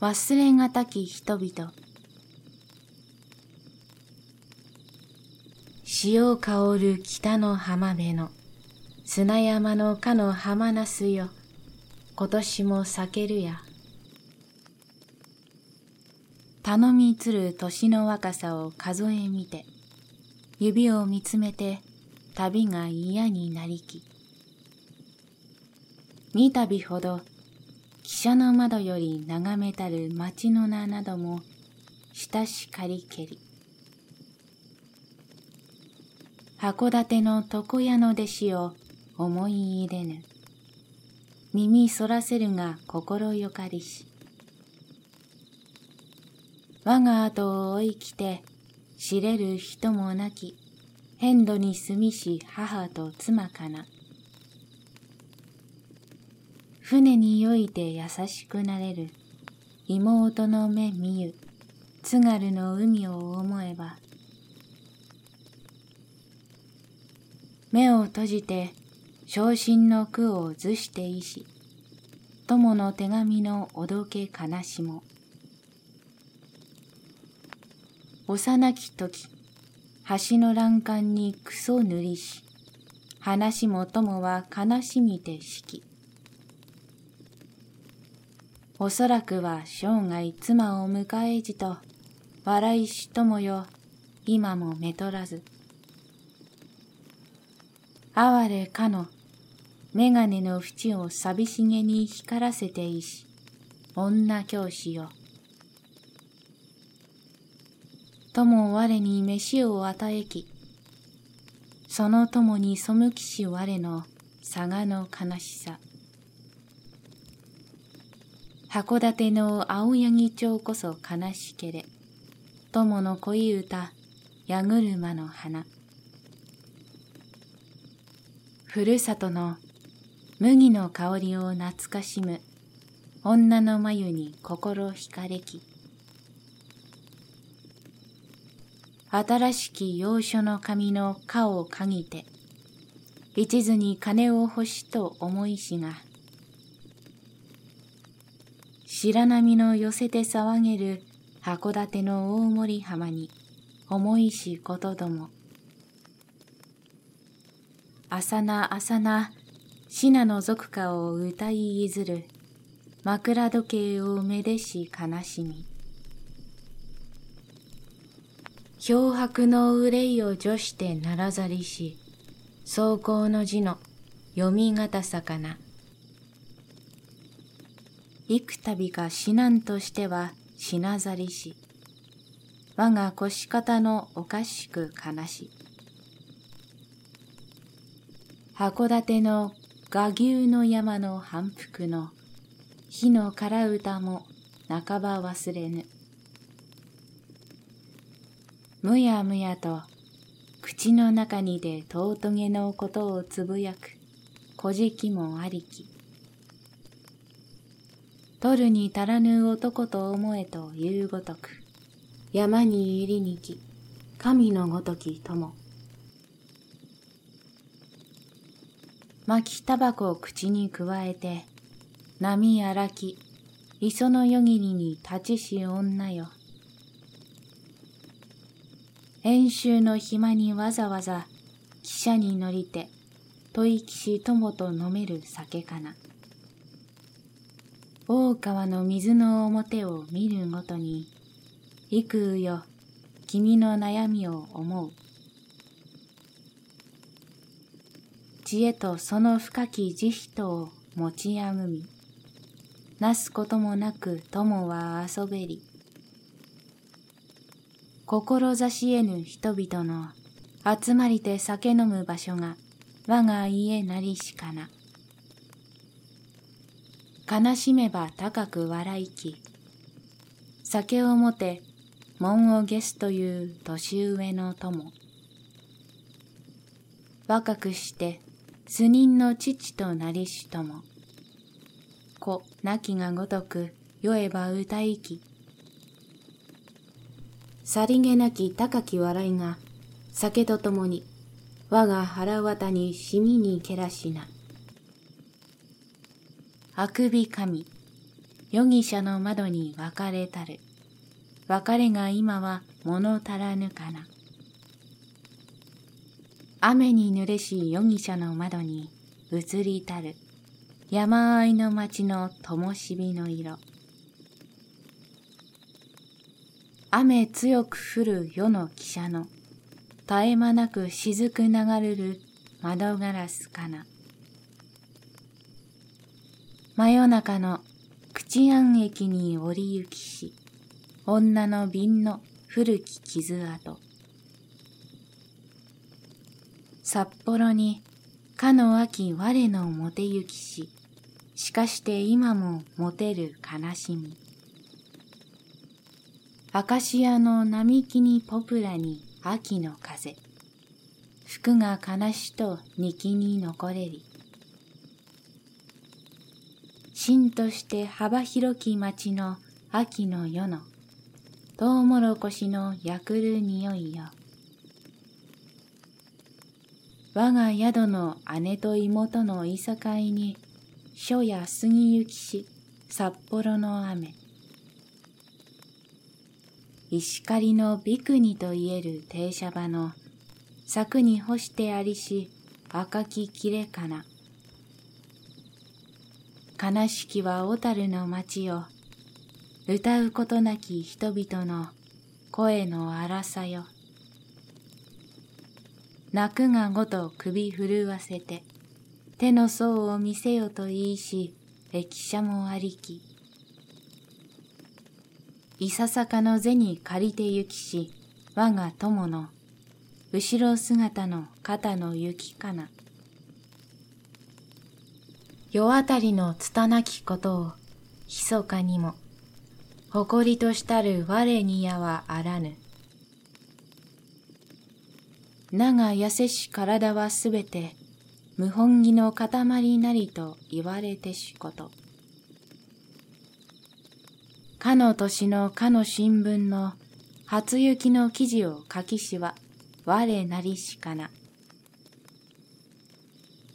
忘れがたき人々。潮香る北の浜辺の砂山のかの浜なすよ。今年も咲けるや。頼みつる年の若さを数えみて指を見つめて旅が嫌になりき。三度ほど汽車の窓より眺めたる町の名なども親しかりけり。函館の床屋の弟子を思い入れぬ。耳そらせるが心よかりし。我が後を追いきて知れる人もなき。変度に住みし母と妻かな。船に酔いて優しくなれる。妹の目見ゆ。津軽の海を思えば。目を閉じて昇進の句を図していし友の手紙のおどけ悲しも。幼き時橋の欄干にクソ塗りし話も友は悲しみてしき。おそらくは生涯妻を迎えじと笑いし友よ今もめとらず。哀れかの眼鏡の縁を寂しげに光らせていし女教師よ。友我に飯を与えきその友に背きし我の佐賀の悲しさ。函館の青柳町こそ悲しけれ。友の恋歌矢車の花。ふるさとの麦の香りを懐かしむ女の眉に心惹かれき。新しき洋書の紙の花をかぎて一途に金を欲しと思いしが白波の寄せて騒げる函館の大森浜に思いしことども。朝な朝なシナの族歌を歌いいずる枕時計をめでし悲しみ。漂白の憂いを除してならざりし走行の字の読みがたさかな幾度か死難としては死なざりし我が腰方のおかしく悲し函館の画牛の山の反復の火の空歌も半ば忘れぬ。むやむやと口の中にで尊げのことをつぶやく小じきもありき。取るに足らぬ男と思えというごとく、山に入りにき、神のごとき友。巻きタバコを口にくわえて、波荒き、磯のよぎりに立ちし女よ。演習の暇にわざわざ汽車に乗りて、吐息し友と飲める酒かな。大川の水の表を見るごとに、幾うよ、君の悩みを思う。知恵とその深き慈悲とを持ちあぐみ、なすこともなく友は遊べり、志えぬ人々の集まりて酒飲む場所が我が家なりしかな。悲しめば高く笑いき、酒をもて門をゲスという年上の友。若くして主任の父となりしとも。子亡きがごとく酔えば歌いき。さりげなき高き笑いが酒とともに我が腹渡にしみにけらしな。あくび神、容疑者の窓に別れたる。別れが今は物足らぬかな。雨に濡れし容疑者の窓に移りたる。山あいの町の灯火の色。雨強く降る夜の汽車の絶え間なく雫流れる窓ガラスかな。真夜中の口庵駅に降り行きし、女の瓶の古き傷跡。札幌にかの秋我のもてゆきし、しかして今も持てる悲しみ。アカシアの並木にポプラに秋の風。服が悲しとにきに残れり。芯として幅広き町の秋の夜のトウモロコシのやくる匂いよ。我が宿の姉と妹のいさかいに書や杉行きし札幌の雨石狩のビクニといえる停車場の柵に干してありし赤き切れかな悲しきは小樽の町を歌うことなき人々の声の荒さよ泣くがごと首震わせて手の相を見せよと言いし、駅舎もありき。いささかの銭借りて行きし、我が友の、後ろ姿の肩の雪かな。夜あたりの拙きことを、密かにも、誇りとしたる我にやはあらぬ。名が痩せし体はすべて、無本義の塊なりと言われてしこと。かの年のかの新聞の初雪の記事を書きしは我なりしかな。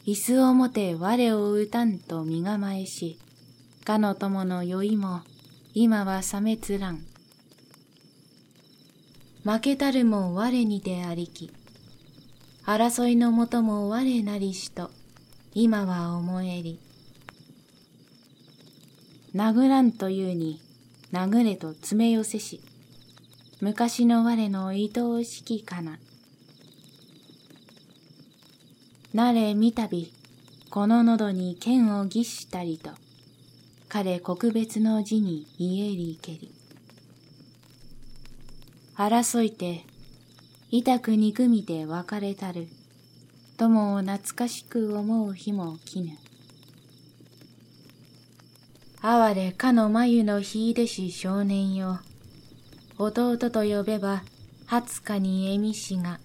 椅子をもて我を歌んと身構えし、かの友の酔いも今は冷めつらん。負けたるも我にてありき。争いのもとも我なりしと今は思えり殴らんというに殴れと詰め寄せし昔の我の愛おしきかななれみたびこの喉に剣を儀したりと彼国別の字に言えりけり争いて痛く憎みて別れたる。友を懐かしく思う日も来ぬ。哀れかの眉の秀でし少年よ。弟と呼べば、20日に笑みしが。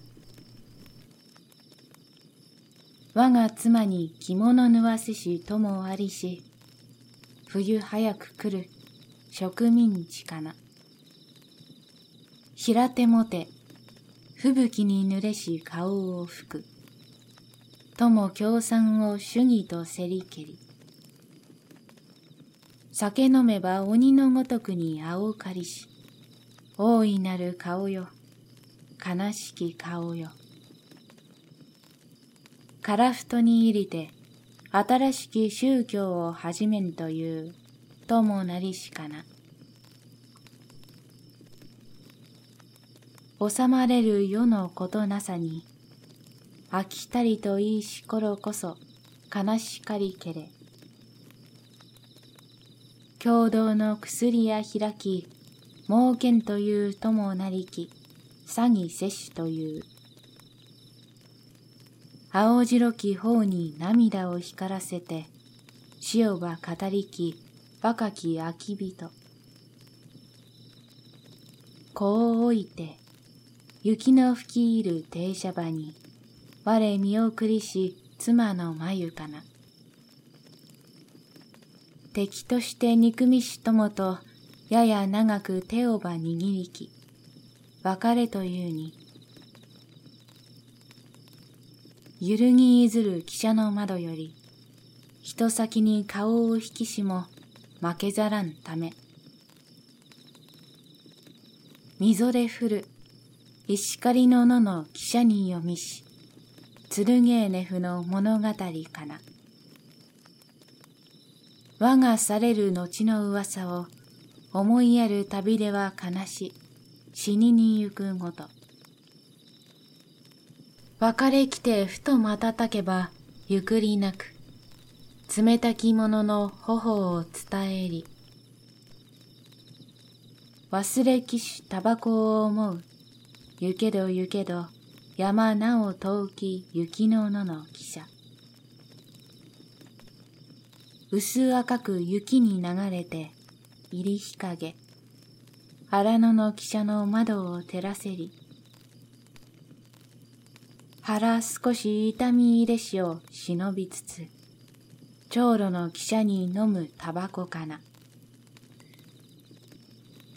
我が妻に着物縫わせし友ありし、冬早く来る植民地かな。平手もて吹雪に濡れし顔を吹く。友共産を主義とせりけり。酒飲めば鬼のごとくに青かりし、大いなる顔よ、悲しき顔よ。樺太に入りて、新しき宗教を始めんという、ともなりしかな。収まれる世のことなさに、飽きたりといいし頃こそ悲しかりけれ。共同の薬や開き、儲けんというともなりき、詐欺摂取という。青白き方に涙を光らせて、潮は語りき若き空き人。こう置いて、雪の吹き入る停車場に、我見送りし妻の眉かな。敵として憎みし友と、やや長く手をば握りき、別れというに、揺るぎいずる汽車の窓より、人先に顔を引きしも、負けざらんため。溝で降る石狩の野の汽車に読みし、剣エネフの物語かな。我がされる後の噂を思いやる旅では悲し、死にに行くごと。別れ来てふと瞬けば、ゆっくりなく、冷たき者の頬を伝えり、忘れきしタバコを思う、ゆけどゆけど、山なお遠き雪の野の汽車。薄赤く雪に流れて、入り日陰、荒野の汽車の窓を照らせり、腹少し痛み入れしを忍びつつ、長路の汽車に飲むタバコかな。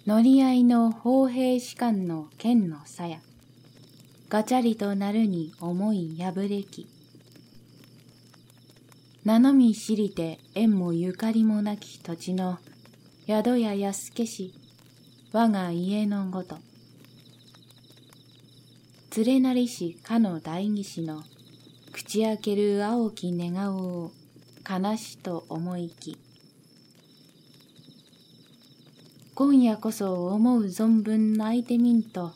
乗り合いの砲兵士官の剣の鞘、ガチャリとなるに思い破れき、名のみ知りて縁もゆかりもなき土地の宿や安家し我が家のごと。連れなりしかの大義士の口開ける青き寝顔を悲しと思いき今夜こそ思う存分泣いてみんと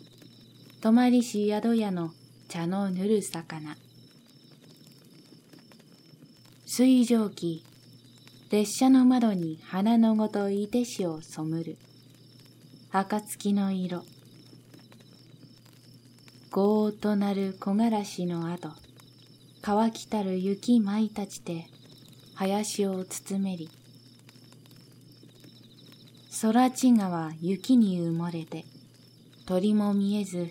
泊まりし宿屋の茶のぬるさかな水蒸気、列車の窓に花のごといてしを染むる。暁の色。ゴーとなる木枯らしの後、乾きたる雪舞い立ちて、林を包めり。空地川雪に埋もれて、鳥も見えず、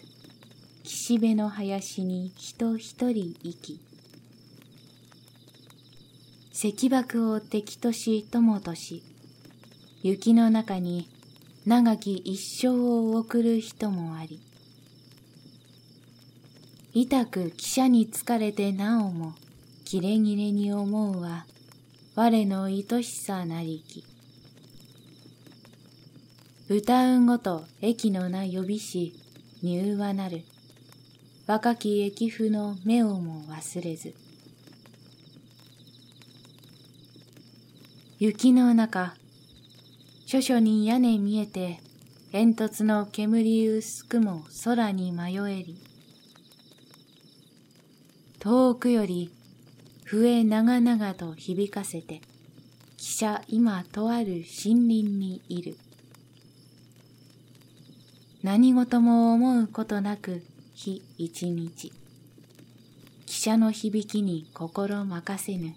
岸辺の林に人一人生き、石爆を敵とし友とし、雪の中に長き一生を送る人もあり、痛く汽車に疲れてなおも、キレギレに思うは、我の愛しさなりき。歌うごと駅の名呼びし、柔和なる。若き駅夫の目をも忘れず。雪の中、諸々に屋根見えて、煙突の煙薄くも空に迷えり、遠くより笛長々と響かせて、汽車今とある森林にいる。何事も思うことなく日一日。汽車の響きに心任せぬ。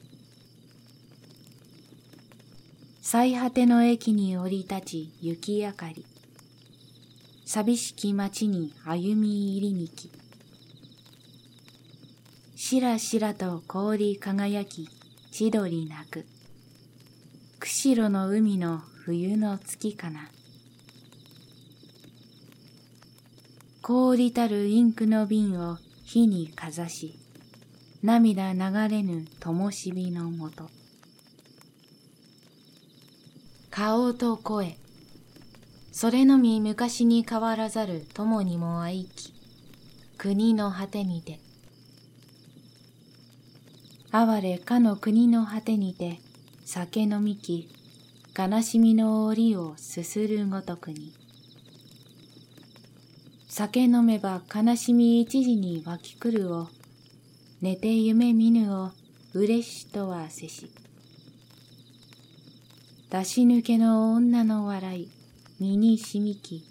最果ての駅に降り立ち雪明かり。寂しき街に歩み入りにき。しらしらと氷輝き千鳥鳴く。釧路の海の冬の月かな。氷たるインクの瓶を火にかざし、涙流れぬ灯火のもと。顔と声それのみ昔に変わらざる友にも愛き国の果てにて哀れかの国の果てにて酒飲みき悲しみの折をすするごとくに酒飲めば悲しみ一時に湧き来るを寝て夢見ぬを嬉しとはせし出し抜けの女の笑い、身にしみき、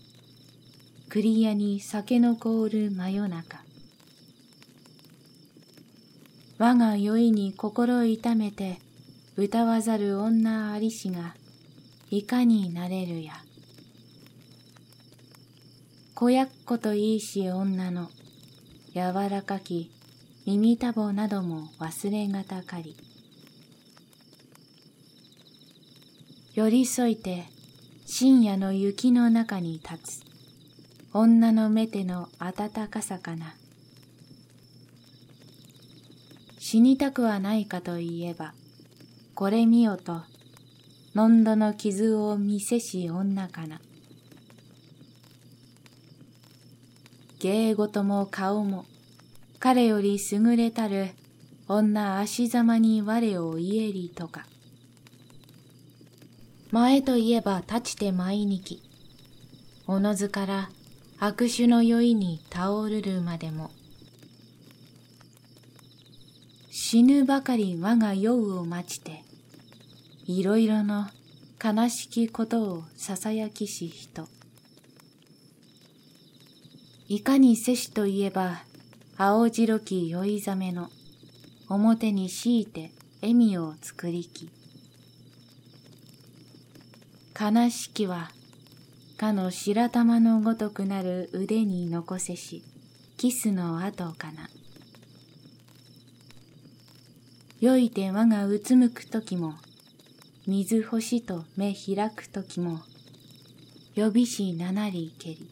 栗屋に酒の凍る真夜中。我が酔いに心痛めて、歌わざる女ありしが、いかになれるや。子やっこといいし女の、柔らかき耳たぼなども忘れがたかり。寄り添いて深夜の雪の中に立つ女の目手の暖かさかな死にたくはないかといえばこれ見よとのんどの傷を見せし女かな。芸事も顔も、彼より優れたる女足ざまに我を言えりとか。前といえば立ちて舞にき、おのずから悪手の酔いに倒るるまでも。死ぬばかり我が酔うを待ちて、いろいろの悲しきことをささやきし人。いかにせしといえば、青白き酔いざめの表に敷いて笑みを作りき。悲しきは、かの白玉のごとくなる腕に残せし、キスの後かな。よいて我がうつむくときも、水干しと目開くときも、呼びし七里けり。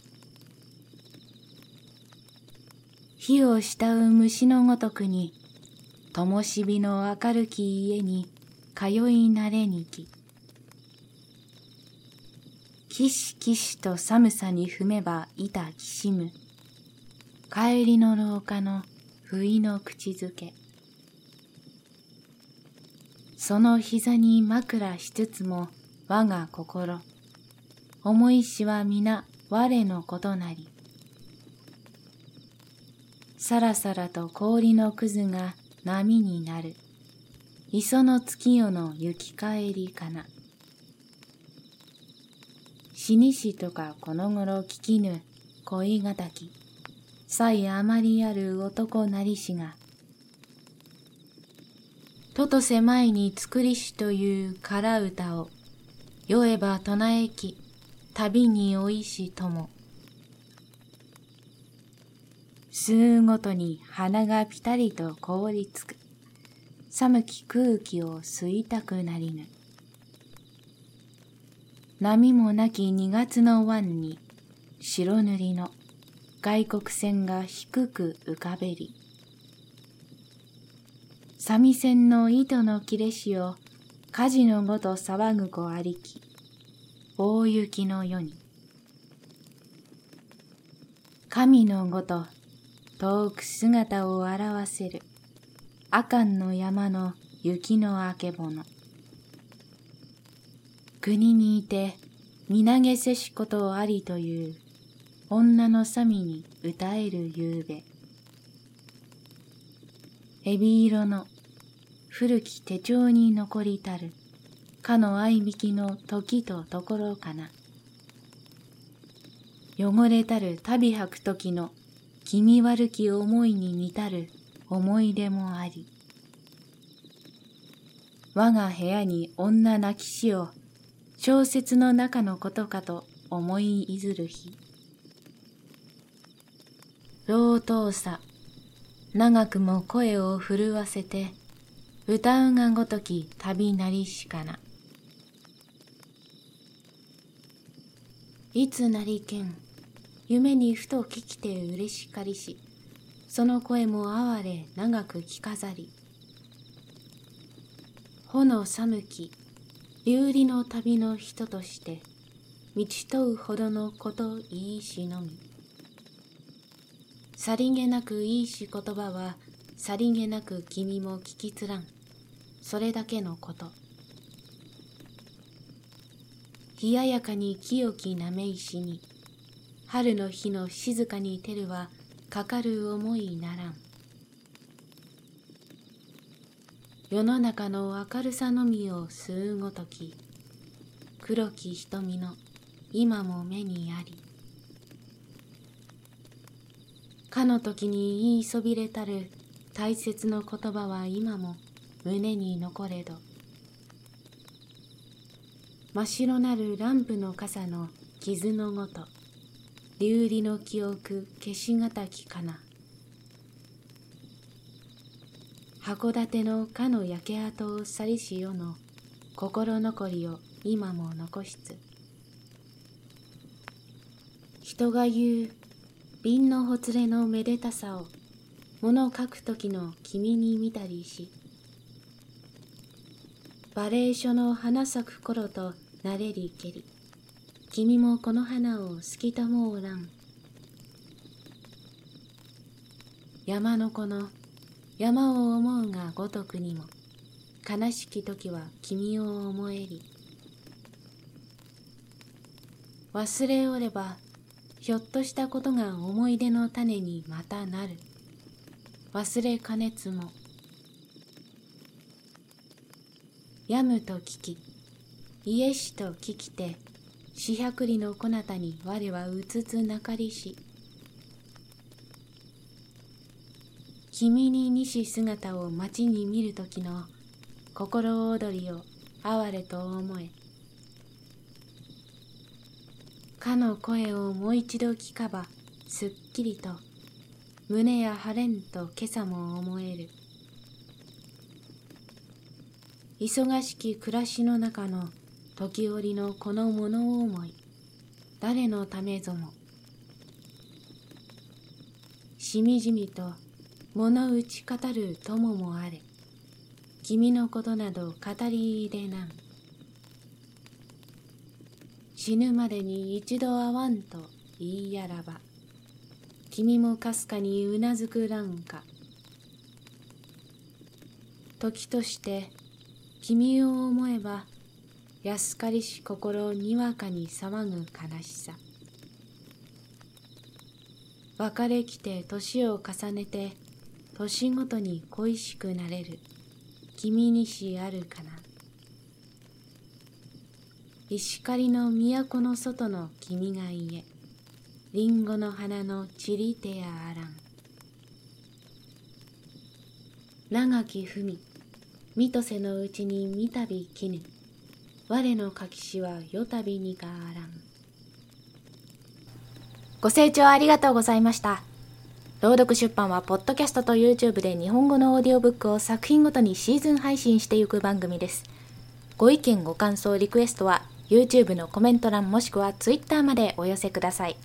火を慕う虫のごとくに、灯火の明るき家に通いなれにき。きしきしと寒さに踏めば板きしむ。帰りの廊下の不意の口づけ。その膝に枕しつつも我が心。思いしは皆我のことなり。さらさらと氷のくずが波になる。磯の月夜の行き帰りかな。死にしとかこの頃聞きぬ恋敵。才あまりある男なりしが。ととせ前に作りしという空歌を、酔えば唱えき、旅においしとも。吸うごとに鼻がぴたりと凍りつく。寒き空気を吸いたくなりぬ。波もなき二月の湾に白塗りの外国船が低く浮かべり。三味線の糸の切れしを火事のごと騒ぐ子ありき、大雪の世に。神のごと遠く姿を現せる阿寒の山の雪のあけぼの。国にいて身投げせしことありという女のさみに歌える夕べ。エビ色の古き手帳に残りたるかの愛引きの時とところかな。汚れたる旅吐く時の気味悪き思いに似たる思い出もあり。我が部屋に女泣きしを小説の中のことかと思いいずる日。老頭さ、長くも声を震わせて、歌うがごとき旅なりしかな。いつなりけん、夢にふと聞きて嬉しかりし、その声も哀れ長く聞かざり。炎寒き、流離の旅の人として、道問うほどのこといいしのみ。さりげなくいいし言葉は、さりげなく君も聞きつらん。それだけのこと。冷ややかに清きなめ石に、春の日の静かに照るはかかる思いならん世の中の明るさのみを吸うごとき黒き瞳の今も目にありかの時に言いそびれたる大切の言葉は今も胸に残れど。真っ白なるランプの傘の傷のごと流離の記憶消しがたきかな。函館のかの焼け跡を去りし世の心残りを今も残しつ人が言う瓶のほつれのめでたさを物を書く時の君に見たりしバレー書の花咲く頃となれりけり。君もこの花を好きともおらん。山の子の山を思うがごとくにも悲しき時は君を思えり。忘れおればひょっとしたことが思い出の種にまたなる。忘れかねつもやむと聞き家しと聞きて四百里のこなたに我はうつつなかりし。君に西姿を街に見る時の心躍りを哀れと思え。かの声をもう一度聞かばすっきりと胸や晴れんと今朝も思える。忙しき暮らしの中の時折のこの物思い誰のためぞも。しみじみと物打ち語る友もあれ君のことなど語り入れなん。死ぬまでに一度会わんと言いやらば君もかすかにうなずくらんか。時として君を思えば安かりし心にわかに騒ぐ悲しさ。別れきて年を重ねて年ごとに恋しくなれる君にしあるかな。石狩の都の外の君が言えりんごの花の散り手やあらん。長き文。見とせのうちに見たびきぬ。我の書きしはよたびにかあらん。ご清聴ありがとうございました。朗読出版はポッドキャストと YouTube で日本語のオーディオブックを作品ごとにシーズン配信していく番組です。ご意見ご感想リクエストは YouTube のコメント欄もしくは Twitter までお寄せください。